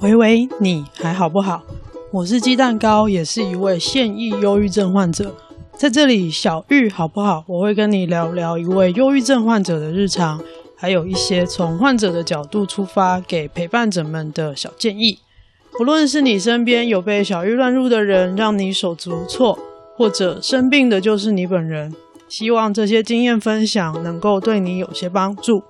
喂喂，你还好不好？我是鸡蛋糕，也是一位现役忧郁症患者。在这里，小玉好不好？我会跟你聊聊一位忧郁症患者的日常，还有一些从患者的角度出发给陪伴者们的小建议。无论是你身边有被小玉乱入的人，让你手足无措，或者生病的就是你本人，希望这些经验分享能够对你有些帮助。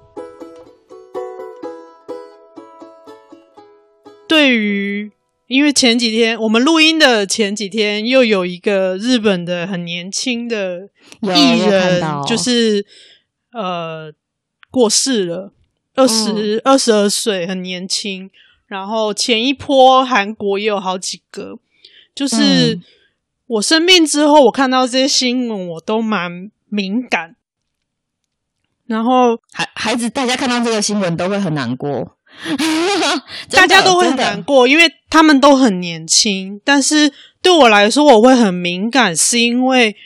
对于，因为前几天我们录音的前几天，又有一个日本的很年轻的艺人，就是呃过世了，二十二十二岁，很年轻。然后前一波韩国也有好几个，就是我生病之后，我看到这些新闻，我都蛮敏感。然后孩孩子，大家看到这个新闻都会很难过。大家都会很难过，因为他们都很年轻。但是对我来说，我会很敏感，是因为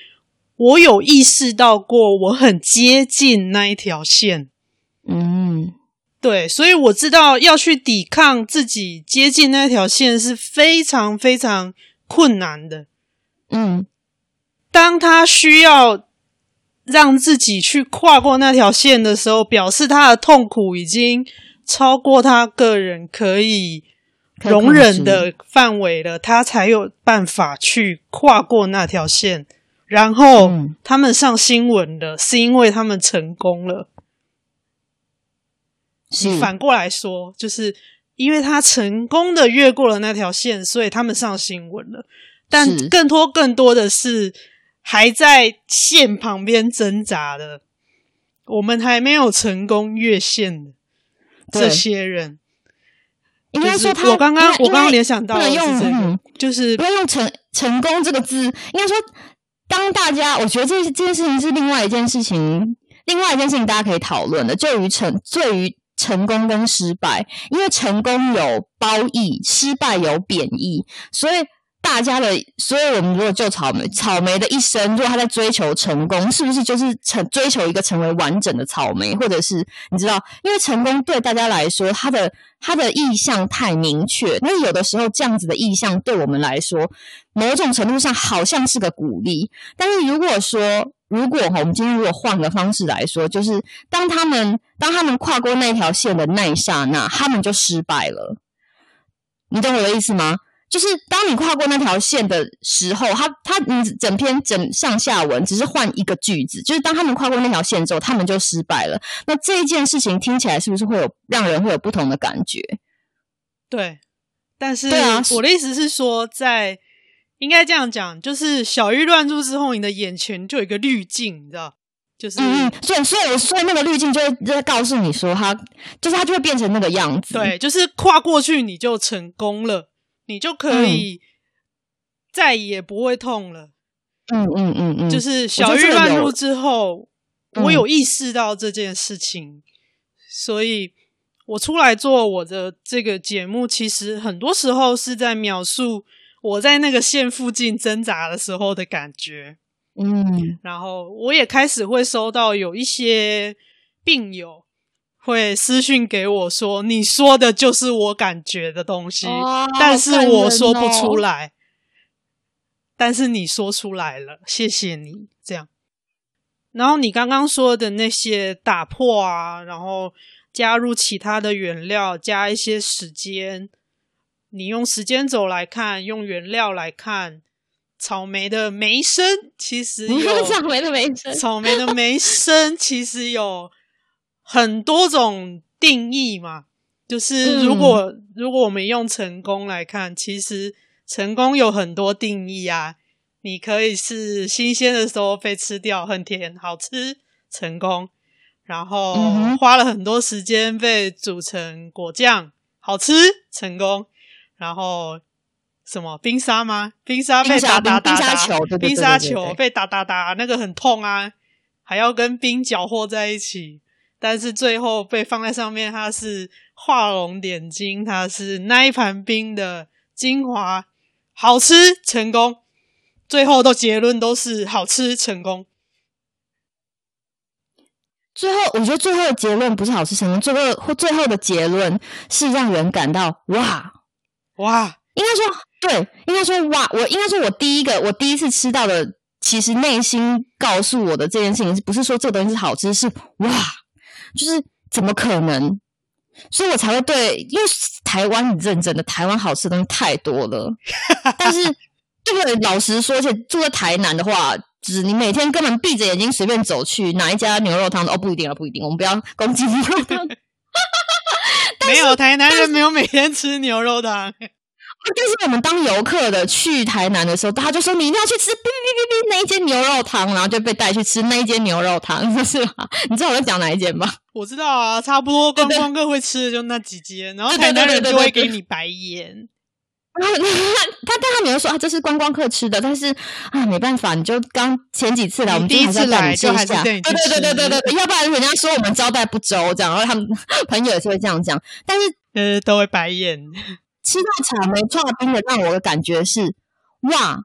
我有意识到过，我很接近那一条线。嗯，对，所以我知道要去抵抗自己接近那条线是非常非常困难的。嗯，当他需要让自己去跨过那条线的时候，表示他的痛苦已经。超过他个人可以容忍的范围了，他才有办法去跨过那条线。然后他们上新闻了，是因为他们成功了。反过来说，就是因为他成功的越过了那条线，所以他们上新闻了。但更多、更多的是还在线旁边挣扎的，我们还没有成功越线的。这些人，应该说他，我刚刚我刚刚联想到的是这个，嗯、就是不要用成成功这个字。应该说，当大家我觉得这这件事情是另外一件事情，另外一件事情大家可以讨论的，就于成对于成功跟失败，因为成功有褒义，失败有贬义，所以。大家的，所以我们如果就草莓，草莓的一生，如果他在追求成功，是不是就是成追求一个成为完整的草莓，或者是你知道，因为成功对大家来说，他的他的意向太明确，那有的时候这样子的意向对我们来说，某种程度上好像是个鼓励。但是如果说，如果哈，我们今天如果换个方式来说，就是当他们当他们跨过那条线的那一刹那，他们就失败了。你懂我的意思吗？就是当你跨过那条线的时候，他他你整篇整上下文只是换一个句子，就是当他们跨过那条线之后，他们就失败了。那这一件事情听起来是不是会有让人会有不同的感觉？对，但是对啊我的意思是说，在应该这样讲，就是小玉乱入之后，你的眼前就有一个滤镜，你知道？就是嗯，所以所以所以那个滤镜就会在告诉你说他，他就是他就会变成那个样子。对，就是跨过去你就成功了。你就可以再也不会痛了。嗯嗯嗯嗯，就是小郁乱入之后，我，我有意识到这件事情，嗯、所以我出来做我的这个节目，其实很多时候是在描述我在那个线附近挣扎的时候的感觉。嗯，然后我也开始会收到有一些病友。会私讯给我说：“你说的就是我感觉的东西，哦、但是我说不出来。哦、但是你说出来了，谢谢你。这样，然后你刚刚说的那些打破啊，然后加入其他的原料，加一些时间。你用时间轴来看，用原料来看，草莓的梅 生其实有草莓的梅生，草莓的梅生其实有。”很多种定义嘛，就是如果、嗯、如果我们用成功来看，其实成功有很多定义啊。你可以是新鲜的时候被吃掉，很甜，好吃，成功。然后花了很多时间被煮成果酱，好吃，成功。然后什么冰沙吗？冰沙被打打打打，冰沙球被打打打，那个很痛啊，还要跟冰搅和在一起。但是最后被放在上面，它是画龙点睛，它是那一盘冰的精华，好吃成功。最后的结论都是好吃成功。最后，我觉得最后的结论不是好吃成功，最后或最后的结论是让人感到哇，哇，应该说对，应该说哇，我应该说我第一个我第一次吃到的，其实内心告诉我的这件事情，不是说这个东西是好吃，是哇，就是怎么可能？所以我才会对，因为台湾很认真的，台湾好吃的东西太多了。但是，这个老实说，而且住在台南的话，就是你每天根本闭着眼睛随便走去哪一家牛肉汤哦，不一定啊，不一定。我们不要攻击牛肉汤。没有台南人没有每天吃牛肉汤。但是我们当游客的去台南的时候，他就说你一定要去吃哔哔哔哔那一间牛肉汤，然后就被带去吃那一间牛肉汤，是吧？你知道我在讲哪一间吗？我知道啊，差不多观光客会吃的就那几间，然后台南人就会给你白眼。他他但他没有说啊，这是观光客吃的，但是啊，没办法，你就刚前几次来，我们第一次来就还是对对对对对对，要不然人家说我们招待不周这样，然后他们 朋友也是会这样讲，但是呃都会白眼。吃到草莓剉冰的，让我的感觉是哇，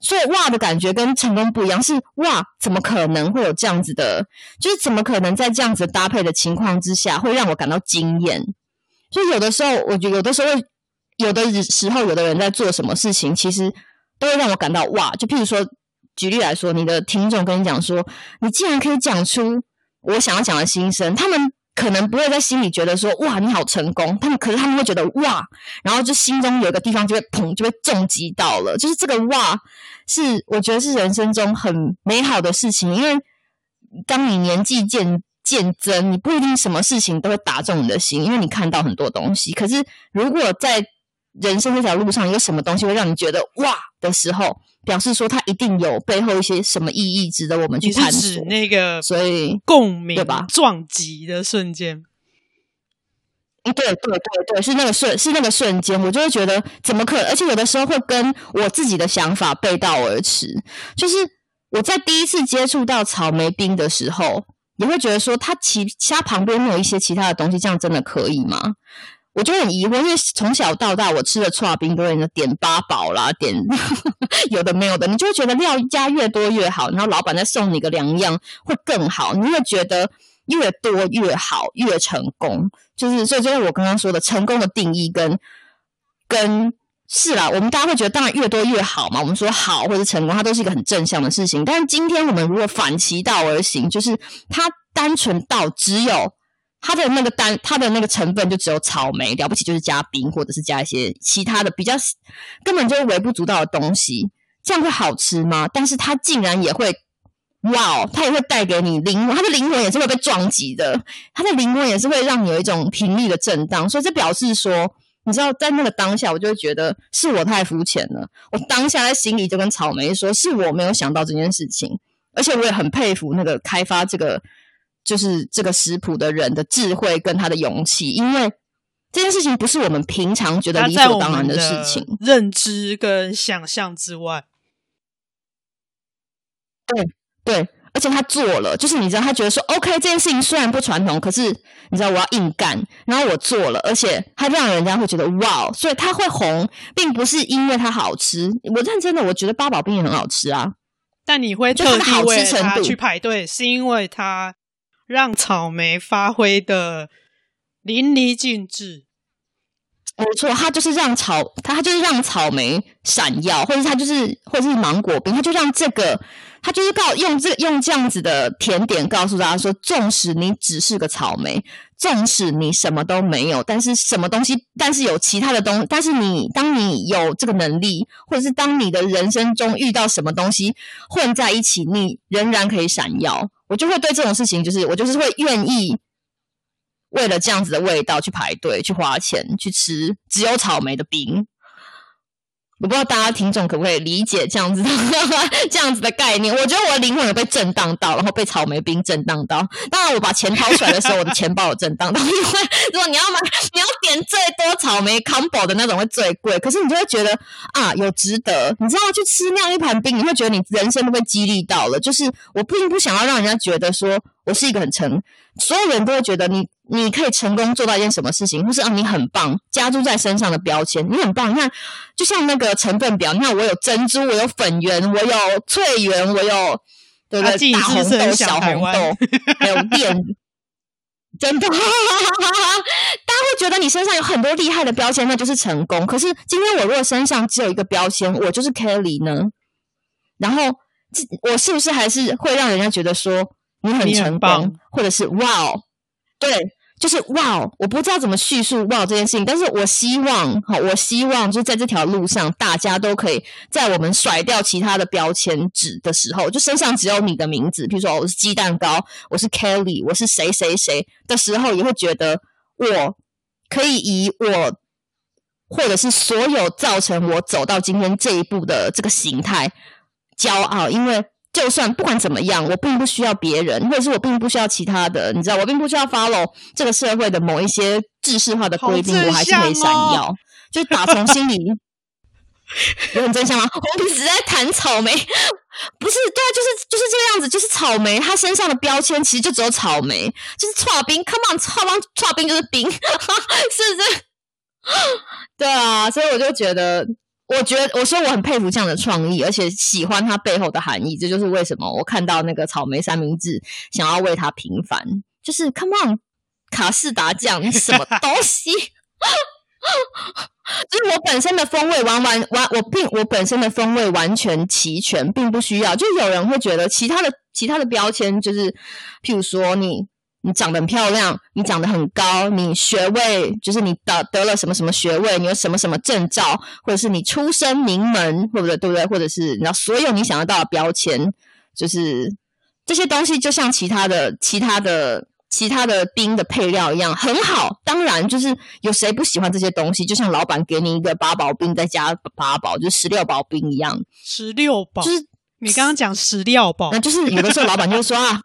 所以哇的感觉跟成功不一样，是哇，怎么可能会有这样子的？就是怎么可能在这样子搭配的情况之下，会让我感到惊艳？所以有的时候，我觉得有的时候，有的时候，有的人在做什么事情，其实都会让我感到哇。就譬如说，举例来说，你的听众跟你讲说，你竟然可以讲出我想要讲的心声，他们。可能不会在心里觉得说哇，你好成功，他们可是他们会觉得哇，然后就心中有一个地方就会砰，就会重击到了，就是这个哇，是我觉得是人生中很美好的事情，因为当你年纪渐渐增，你不一定什么事情都会打中你的心，因为你看到很多东西。可是如果在人生这条路上有什么东西会让你觉得哇的时候，表示说它一定有背后一些什么意义值得我们去探索。那个，所以共鸣对吧？撞击的瞬间，对对对对，是那个瞬，是那个瞬间，我就会觉得怎么可能？而且有的时候会跟我自己的想法背道而驰。就是我在第一次接触到草莓冰的时候，也会觉得说它其它旁边没有一些其他的东西，这样真的可以吗？我就很疑惑，因为从小到大我吃的剉冰都是点八宝啦，点 有的没有的，你就会觉得料加越多越好，然后老板再送你个两样会更好，你会觉得越多越好，越成功。就是所以就是我刚刚说的成功的定义跟跟是啦，我们大家会觉得当然越多越好嘛，我们说好或者成功，它都是一个很正向的事情。但是今天我们如果反其道而行，就是它单纯到只有。它的那个单，它的那个成分就只有草莓，了不起就是加冰，或者是加一些其他的比较根本就微不足道的东西，这样会好吃吗？但是它竟然也会，哇哦，它也会带给你灵魂，它的灵魂也是会被撞击的，它的灵魂也是会让你有一种频率的震荡，所以这表示说，你知道，在那个当下，我就会觉得是我太肤浅了，我当下在心里就跟草莓说，是我没有想到这件事情，而且我也很佩服那个开发这个。就是这个食谱的人的智慧跟他的勇气，因为这件事情不是我们平常觉得理所当然的事情，认知跟想象之外。对对，而且他做了，就是你知道，他觉得说，OK，这件事情虽然不传统，可是你知道我要硬干，然后我做了，而且他让人家会觉得哇，所以他会红，并不是因为它好吃。我认真的，我觉得八宝冰也很好吃啊，但你会特地为他去排队，是因为他。让草莓发挥的淋漓尽致，没错，它就是让草，它就是让草莓闪耀，或者它就是，或者是芒果冰，它就让这个，它就是告用这用这样子的甜点告诉大家说，纵使你只是个草莓，纵使你什么都没有，但是什么东西，但是有其他的东，但是你当你有这个能力，或者是当你的人生中遇到什么东西混在一起，你仍然可以闪耀。我就会对这种事情，就是我就是会愿意为了这样子的味道去排队、去花钱、去吃只有草莓的冰。我不知道大家听众可不可以理解这样子的这样子的概念？我觉得我的灵魂有被震荡到，然后被草莓冰震荡到。当然，我把钱掏出来的时候，我的钱包有震荡到，因为如果你要买，你要点最多草莓 combo 的那种会最贵。可是你就会觉得啊，有值得。你知道去吃那样一盘冰，你会觉得你人生都被激励到了。就是我并不想要让人家觉得说我是一个很成，所有人都会觉得你。你可以成功做到一件什么事情，或是啊，你很棒，加注在身上的标签，你很棒。你看，就像那个成分表，你看我有珍珠，我有粉圆，我有翠圆，我有对不对？大红豆、小红豆，还 有淀 真的，大家会觉得你身上有很多厉害的标签，那就是成功。可是今天我如果身上只有一个标签，我就是 Kelly 呢？然后我是不是还是会让人家觉得说你很成功，或者是哇哦，对。就是哇，我不知道怎么叙述哇这件事情，但是我希望，好，我希望就是在这条路上，大家都可以在我们甩掉其他的标签纸的时候，就身上只有你的名字，比如说我是鸡蛋糕，我是 Kelly，我是谁谁谁的时候，也会觉得我可以以我或者是所有造成我走到今天这一步的这个形态骄傲，因为。就算不管怎么样，我并不需要别人，或者是我并不需要其他的，你知道，我并不需要 follow 这个社会的某一些制式化的规定，哦、我还是可以闪耀，就打从心里有很真相吗？红皮子在弹草莓，不是，对啊，就是就是这个样子，就是草莓，它身上的标签其实就只有草莓，就是剉冰，come on，剉冰，剉冰就是冰，是 不是？对啊，所以我就觉得。我觉得，我说我很佩服这样的创意，而且喜欢它背后的含义。这就是为什么我看到那个草莓三明治，想要为它平反。就是 Come on，卡士达酱，你什么 东西？就是我本身的风味完完完，我并我本身的风味完全齐全，并不需要。就有人会觉得其他的其他的标签，就是譬如说你。你长得很漂亮，你长得很高，你学位就是你得得了什么什么学位，你有什么什么证照，或者是你出身名门，或者对不对？或者是你知道所有你想得到的标签，就是这些东西，就像其他的、其他的、其他的冰的配料一样，很好。当然，就是有谁不喜欢这些东西？就像老板给你一个八宝冰，再加八宝，就是十六宝冰一样。十六宝，就是你刚刚讲十六宝，那就是有的时候老板就说啊。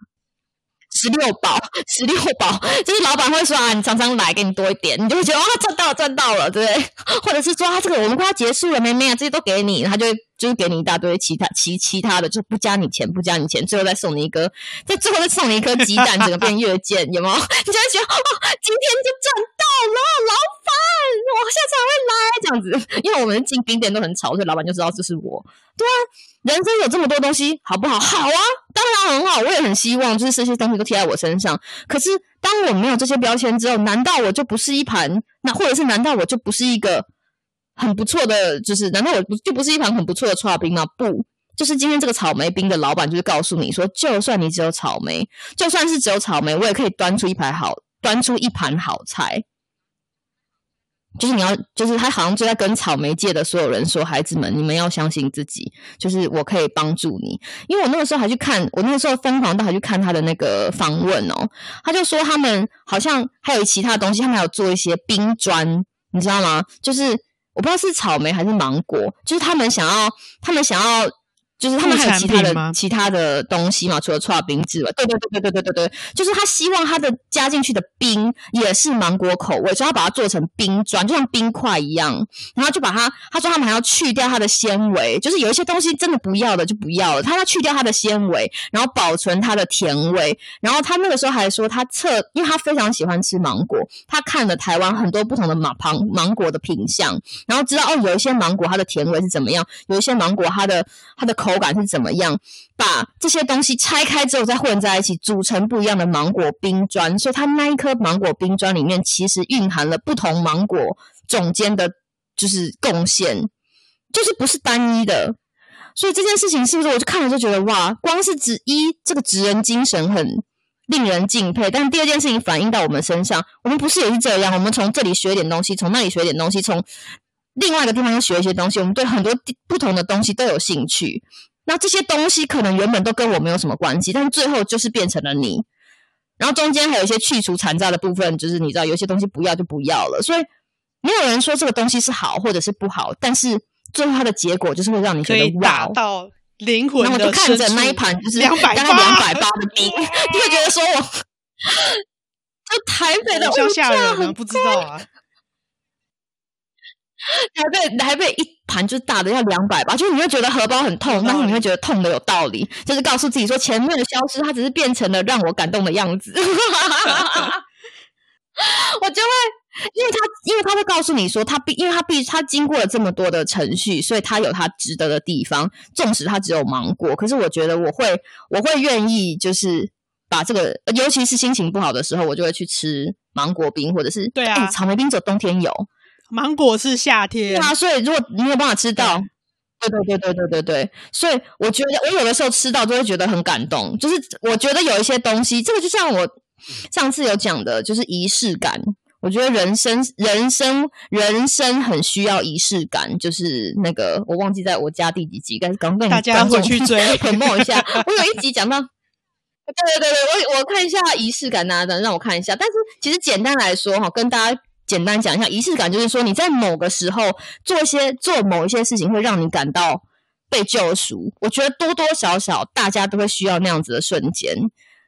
十六包，十六包，就是老板会说啊，你常常来，给你多一点，你就会觉得啊，赚到了，赚到了，对不对？或者是说啊，这个我们快要结束了，妹妹啊，这些都给你，他就就是给你一大堆其他其其他的，就不加你钱，不加你钱，最后再送你一个，在最后再送你一颗鸡蛋，整个变越见，有没有？你就会觉得哦，今天就赚到了，老板，我下次还会来这样子，因为我们进冰店都很吵，所以老板就知道这是我，对啊。人生有这么多东西，好不好？好啊，当然很好。我也很希望，就是这些东西都贴在我身上。可是，当我没有这些标签之后，难道我就不是一盘？那或者是难道我就不是一个很不错的？就是难道我就不是一盘很不错的剉冰吗？不，就是今天这个草莓冰的老板就是告诉你说，就算你只有草莓，就算是只有草莓，我也可以端出一盘好，端出一盘好菜。就是你要，就是他好像就在跟草莓界的所有人说：“孩子们，你们要相信自己，就是我可以帮助你。”因为我那个时候还去看，我那个时候疯狂到还去看他的那个访问哦，他就说他们好像还有其他东西，他们还有做一些冰砖，你知道吗？就是我不知道是草莓还是芒果，就是他们想要，他们想要。就是他们还有其他的其他的东西嘛，除了剉冰之外，对对对对对对对对，就是他希望他的加进去的冰也是芒果口味，所以他把它做成冰砖，就像冰块一样，然后就把它，他说他们还要去掉它的纤维，就是有一些东西真的不要的就不要了，他要去掉它的纤维，然后保存它的甜味，然后他那个时候还说他测，因为他非常喜欢吃芒果，他看了台湾很多不同的芒芒芒果的品相，然后知道哦，有一些芒果它的甜味是怎么样，有一些芒果它的它的口。口感是怎么样？把这些东西拆开之后再混在一起，组成不一样的芒果冰砖。所以，它那一颗芒果冰砖里面其实蕴含了不同芒果总监的，就是贡献，就是不是单一的。所以这件事情是不是我就看了就觉得哇，光是指一这个职人精神很令人敬佩。但第二件事情反映到我们身上，我们不是也是这样？我们从这里学点东西，从那里学点东西，从。另外一个地方又学一些东西，我们对很多不同的东西都有兴趣。那这些东西可能原本都跟我没有什么关系，但是最后就是变成了你。然后中间还有一些去除残渣的部分，就是你知道有些东西不要就不要了。所以没有人说这个东西是好或者是不好，但是最后它的结果就是会让你觉得哇，到灵魂。然后我就看着那一盘就是大概两百八的冰，你会觉得说我 就台北的 物价很不知道啊。台北台北一盘就是大的要两百吧，就是你会觉得荷包很痛，但是你会觉得痛的有道理，就是告诉自己说前面的消失，它只是变成了让我感动的样子。我就会，因为他因为他会告诉你说他必，因为他必他经过了这么多的程序，所以他有他值得的地方。纵使他只有芒果，可是我觉得我会我会愿意就是把这个，尤其是心情不好的时候，我就会去吃芒果冰，或者是对啊，草莓冰只有冬天有，芒果是夏天。对啊，所以如果你没有办法吃到，对对对对对对对，所以我觉得我有的时候吃到就会觉得很感动。就是我觉得有一些东西，这个就像我上次有讲的，就是仪式感。我觉得人生，人生，人生很需要仪式感。就是那个，我忘记在我家第几集，但是刚跟大家回去追，很梦一下。我有一集讲到，对对对对，我我看一下仪式感啊，等让我看一下。但是其实简单来说哈，跟大家简单讲一下仪式感，就是说你在某个时候做一些做某一些事情，会让你感到被救赎。我觉得多多少少大家都会需要那样子的瞬间，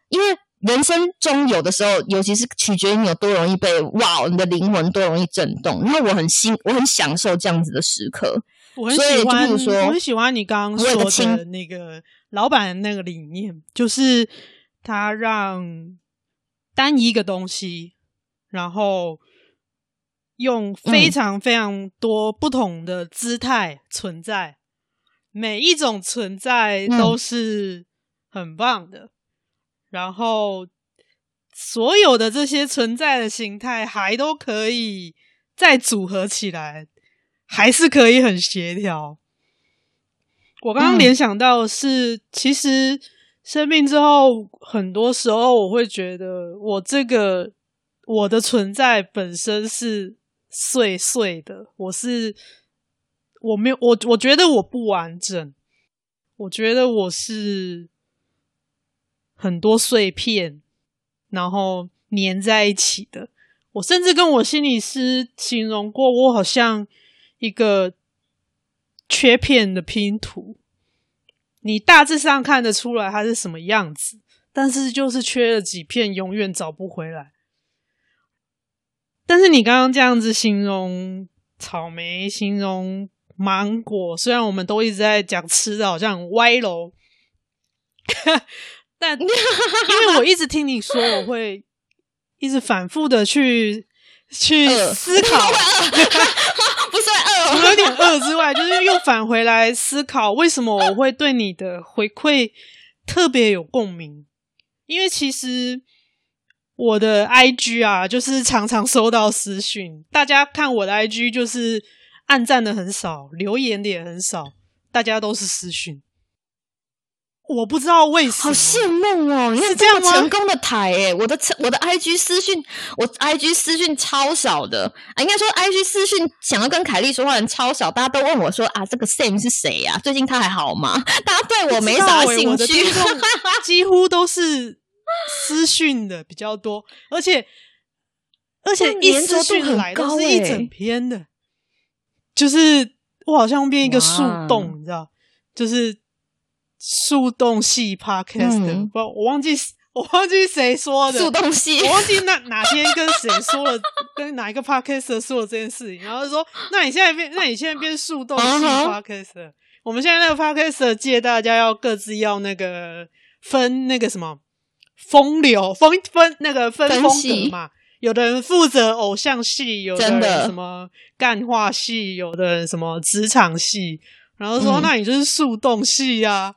因为。人生中有的时候，尤其是取决于你有多容易被哇，你的灵魂多容易震动。然后我很欣，我很享受这样子的时刻。我很喜欢，说我很喜欢你刚刚说的那个老板那个理念，就是他让单一个东西，然后用非常非常多不同的姿态存在，嗯、每一种存在都是很棒的。嗯然后，所有的这些存在的形态还都可以再组合起来，还是可以很协调。我刚刚联想到的是，嗯、其实生病之后，很多时候我会觉得，我这个我的存在本身是碎碎的，我是我没有我，我觉得我不完整，我觉得我是。很多碎片，然后粘在一起的。我甚至跟我心理师形容过，我好像一个缺片的拼图。你大致上看得出来它是什么样子，但是就是缺了几片，永远找不回来。但是你刚刚这样子形容草莓，形容芒果，虽然我们都一直在讲吃的，好像很歪楼。但因为我一直听你说，我会一直反复的去去思考，不是饿，除了有点饿之外，就是又返回来思考，为什么我会对你的回馈特别有共鸣？因为其实我的 IG 啊，就是常常收到私讯，大家看我的 IG 就是按赞的很少，留言的也很少，大家都是私讯。我不知道为什么，好羡慕哦！你看这样成功的台诶，我的我的 IG 私讯，我 IG 私讯超少的啊，应该说 IG 私讯想要跟凯莉说话的人超少，大家都问我说啊，这个 Sam 是谁呀？最近他还好吗？大家对我没啥兴趣，几乎都是私讯的比较多，而且而且一私讯来都是一整篇的，就是我好像变一个树洞，你知道，就是。树洞系 podcast，嗯、不，我忘记我忘记谁说的。树洞系，我忘记那哪天跟谁说了，跟哪一个 podcast 说了这件事情，然后说，那你现在变，那你现在变树洞系 podcast，、uh. 我们现在那个 podcast 借大家要各自要那个分那个什么风流风分那个分风格嘛，有的人负责偶像戏，有的人什么干话戏，有的人什么职场戏，然后说，嗯、那你就是树洞系呀、啊。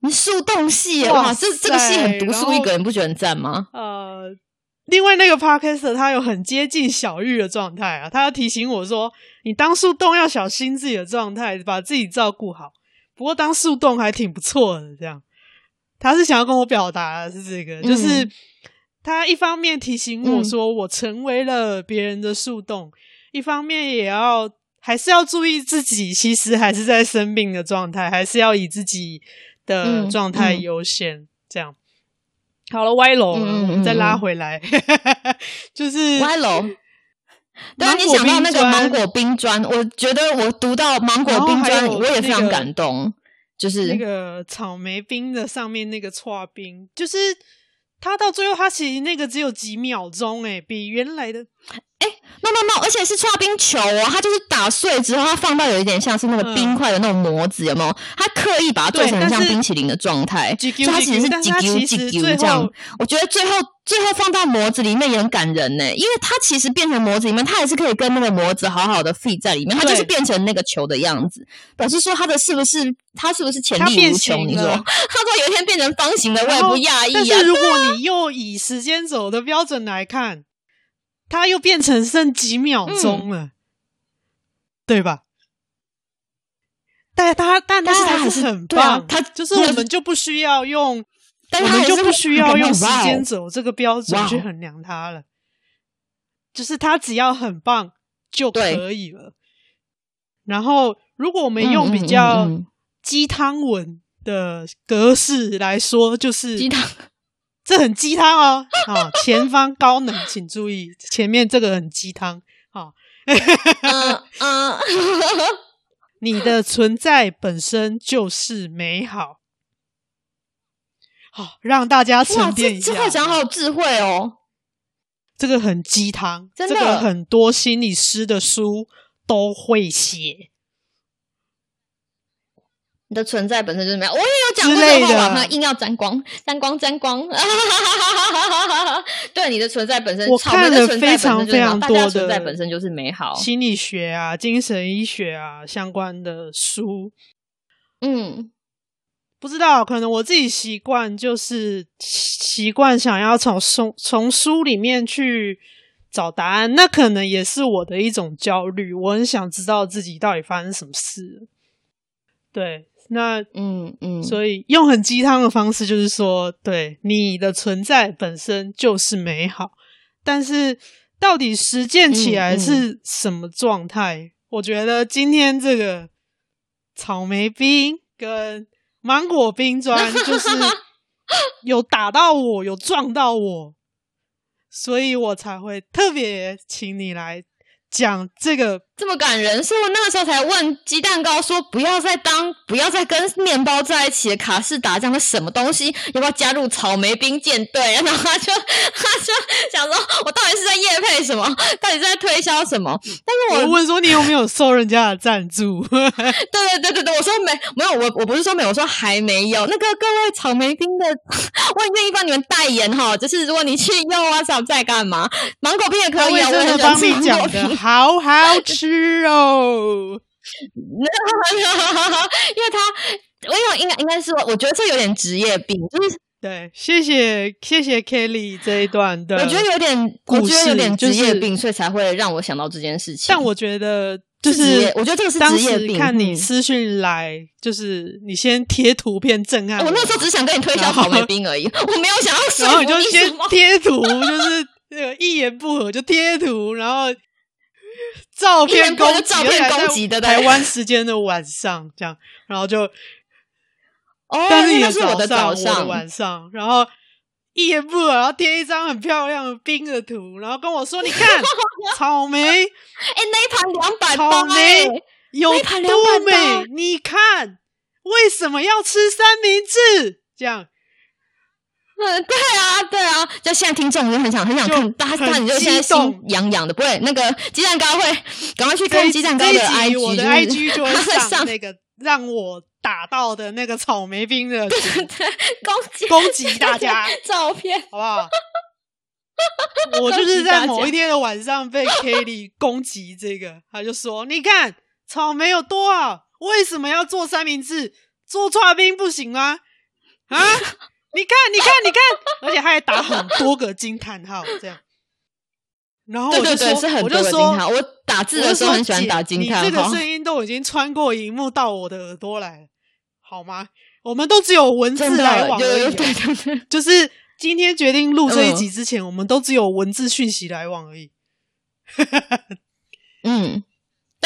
你树洞系哇，这这个戏很独树一格，你不觉得很赞吗？呃，另外那个 Podcaster 他有很接近小玉的状态啊，他要提醒我说，你当树洞要小心自己的状态，把自己照顾好。不过当树洞还挺不错的，这样。他是想要跟我表达的是这个，嗯、就是他一方面提醒我说我成为了别人的树洞，嗯、一方面也要还是要注意自己，其实还是在生病的状态，还是要以自己。的状态优先，这样。好了，歪楼我们再拉回来，嗯、就是歪楼。当你想到那个芒果冰砖，我觉得我读到芒果冰砖，我也非常感动。就是那个草莓冰的上面那个搓冰，就是它到最后，它其实那个只有几秒钟，诶比原来的，no no no，而且是搓冰球哦，它就是打碎之后，它放到有一点像是那个冰块的那种模子，嗯、有没有？它刻意把它做成像冰淇淋的状态，所以它其实是叽啾叽啾这样。我觉得最后最后放到模子里面也很感人呢，因为它其实变成模子里面，它还是可以跟那个模子好好的 fit 在里面，它就是变成那个球的样子，表示说它的是不是它是不是潜力无穷？你说，它说有一天变成方形的，我也不讶异啊。但是如果你又以时间轴的标准来看。它又变成剩几秒钟了，嗯、对吧？但它但它还是很棒，它、啊、就是我们就不需要用，我们就不需要用时间轴这个标准去衡量它了，就是它只要很棒就可以了。然后，如果我们用比较鸡汤文的格式来说，就是鸡汤。这很鸡汤哦，好，前方高能，请注意，前面这个很鸡汤，好，嗯 嗯，你的存在本身就是美好，好，让大家沉淀一下。这话讲好有智慧哦，这个很鸡汤，真的，这个很多心理师的书都会写。你的存在本身就是美好，我也有讲过这个话嘛，硬要沾光，沾光，沾光。对，你的存在本身，我看了非常非常多的存在本身就是美好，心理学啊、精神医学啊相关的书。嗯，不知道，可能我自己习惯就是习惯想要从书从书里面去找答案，那可能也是我的一种焦虑。我很想知道自己到底发生什么事。对。那嗯嗯，所以用很鸡汤的方式，就是说，对你的存在本身就是美好，但是到底实践起来是什么状态？嗯嗯、我觉得今天这个草莓冰跟芒果冰砖，就是 有打到我，有撞到我，所以我才会特别请你来。讲这个这么感人，所以我那个时候才问鸡蛋糕说：“不要再当，不要再跟面包在一起的卡士达这样的什么东西？要不要加入草莓兵舰队？” 然后他就他就想说：“我到底是在夜配什么？到底是在推销什么？”但是我问说：“你有没有收人家的赞助？” 对对对对对，我说没没有，我我不是说没有，我说还没有。那个各位草莓兵的，我很愿意帮你们代言哈。就是如果你去用啊，想再干嘛？芒果冰也可以啊，我很帮你讲的。好好吃哦！因为他，因为应该应该是，我觉得这有点职业病，就是对。谢谢谢谢 Kelly 这一段的，我觉得有点，我觉得有点职业病，所以才会让我想到这件事情。但我觉得就是，我觉得这个是职业病。看你私讯来，就是你先贴图片震撼我。我那时候只想跟你推销草莓冰而已，我没有想要说。然后你就先贴图，就是那个一言不合就贴图，然后。照片攻击，照片攻击的台湾时间的晚上，这样，然后就，哦，但是也是我的早上，我的晚上，然后一言不合，然后贴一张很漂亮的冰的图，然后跟我说：“你看 草莓，哎、欸，那一盘两百草莓有多美？你看，为什么要吃三明治？这样。”嗯，对啊，对啊，就现在听众就很想很想看，大家你就现在心痒痒的，不会那个鸡蛋糕会赶快去看鸡蛋糕的 IG，我的 IG 就会 上那个让我打到的那个草莓冰的，对对对，攻击攻击大家照片，好不好？我就是在某一天的晚上被 Kelly 攻击这个，他就说：“你看草莓有多好，为什么要做三明治？做剉冰不行吗？啊？”你看，你看，你看，而且他还打很多个惊叹号，这样。然后我就说，我就说，我打字的时候很喜欢打惊叹号。你这个声音都已经穿过荧幕到我的耳朵来了，好吗？我们都只有文字来往而已。对对对，就是今天决定录这一集之前，我们都只有文字讯息来往而已。嗯。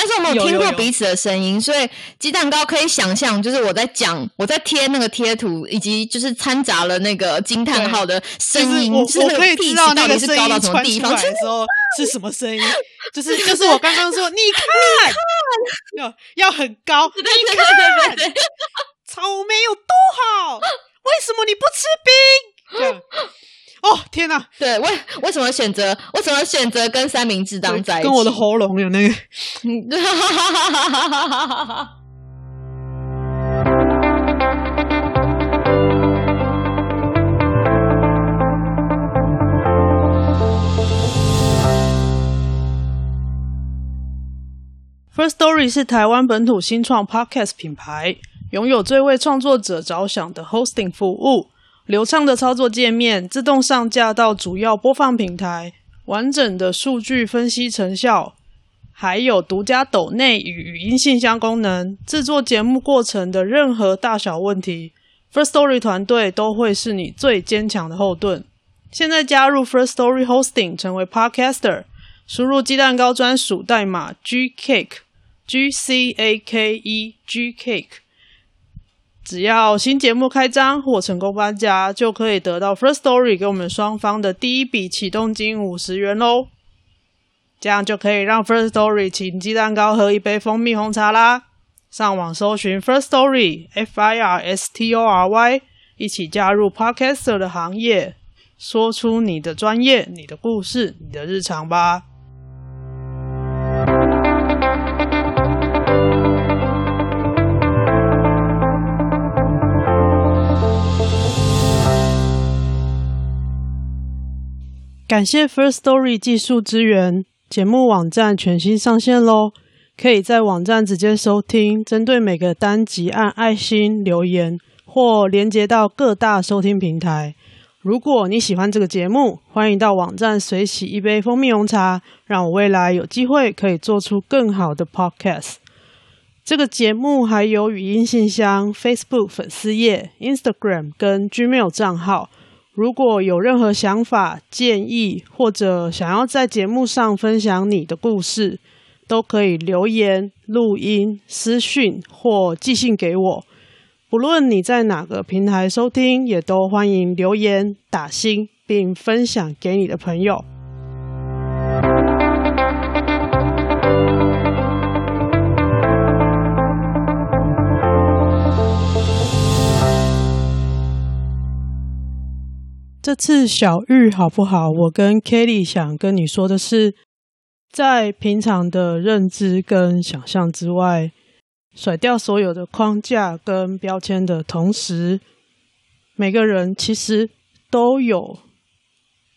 但是我们有听过彼此的声音，所以鸡蛋糕可以想象，就是我在讲，我在贴那个贴图，以及就是掺杂了那个惊叹号的声音，就是我可以知道那个声音传出来的时候是什么声音，就是就是我刚刚说，你看，要要很高，你看草莓有多好，为什么你不吃冰？哦，天哪！对，为为什么选择？为什么选择跟三明治当在一起？跟我的喉咙有那个。哈 Firstory 是台湾本土新创 Podcast 品牌，拥有最为创作者着想的 Hosting 服务，流畅的操作界面，自动上架到主要播放平台，完整的数据分析成效，还有独家抖内与语音信箱功能。制作节目过程的任何大小问题，First Story 团队都会是你最坚强的后盾。现在加入 First Story Hosting，成为 Podcaster，输入鸡蛋糕专属代码 GCake。G C A K E G Cake，只要新节目开张或成功搬家，就可以得到 First Story 给我们双方的第一笔启动金五十元喽。这样就可以让 First Story 请鸡蛋糕喝一杯蜂蜜红茶啦。上网搜寻 Firstory F I R S T O R Y，一起加入 Podcaster 的行业，说出你的专业、你的故事、你的日常吧。感谢 First Story 技术支援，节目网站全新上线喽！可以在网站直接收听，针对每个单集按爱心留言，或连接到各大收听平台。如果你喜欢这个节目，欢迎到网站随喜一杯蜂蜜红茶，让我未来有机会可以做出更好的 Podcast。这个节目还有语音信箱、Facebook 粉丝页、Instagram 跟 Gmail 账号。如果有任何想法、建议，或者想要在节目上分享你的故事，都可以留言、录音、私讯或寄信给我。不论你在哪个平台收听，也都欢迎留言、打星，并分享给你的朋友。这次小玉好不好？我跟 Kelly 想跟你说的是，在平常的认知跟想象之外，甩掉所有的框架跟标签的同时，每个人其实都有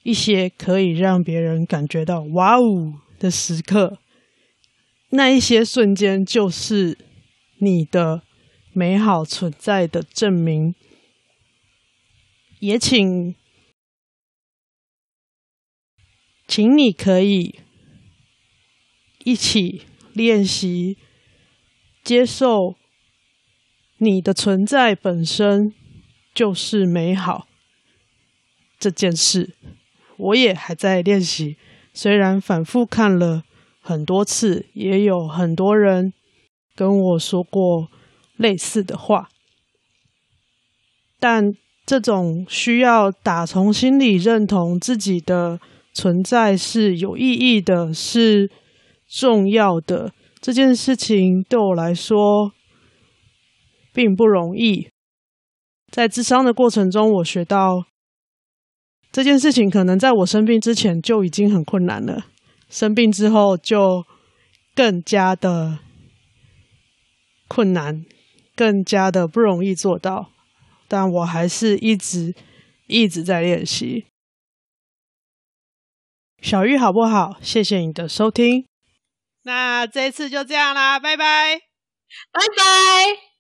一些可以让别人感觉到“哇哦”的时刻。那一些瞬间，就是你的美好存在的证明。也请。请你可以一起练习，接受你的存在本身就是美好这件事。我也还在练习，虽然反复看了很多次，也有很多人跟我说过类似的话，但这种需要打从心里认同自己的。存在是有意义的，是重要的。这件事情对我来说并不容易。在咨商的过程中，我学到这件事情可能在我生病之前就已经很困难了，生病之后就更加的困难，更加的不容易做到。但我还是一直一直在练习。小玉好不好？谢谢你的收听，那这次就这样啦，拜拜，拜拜。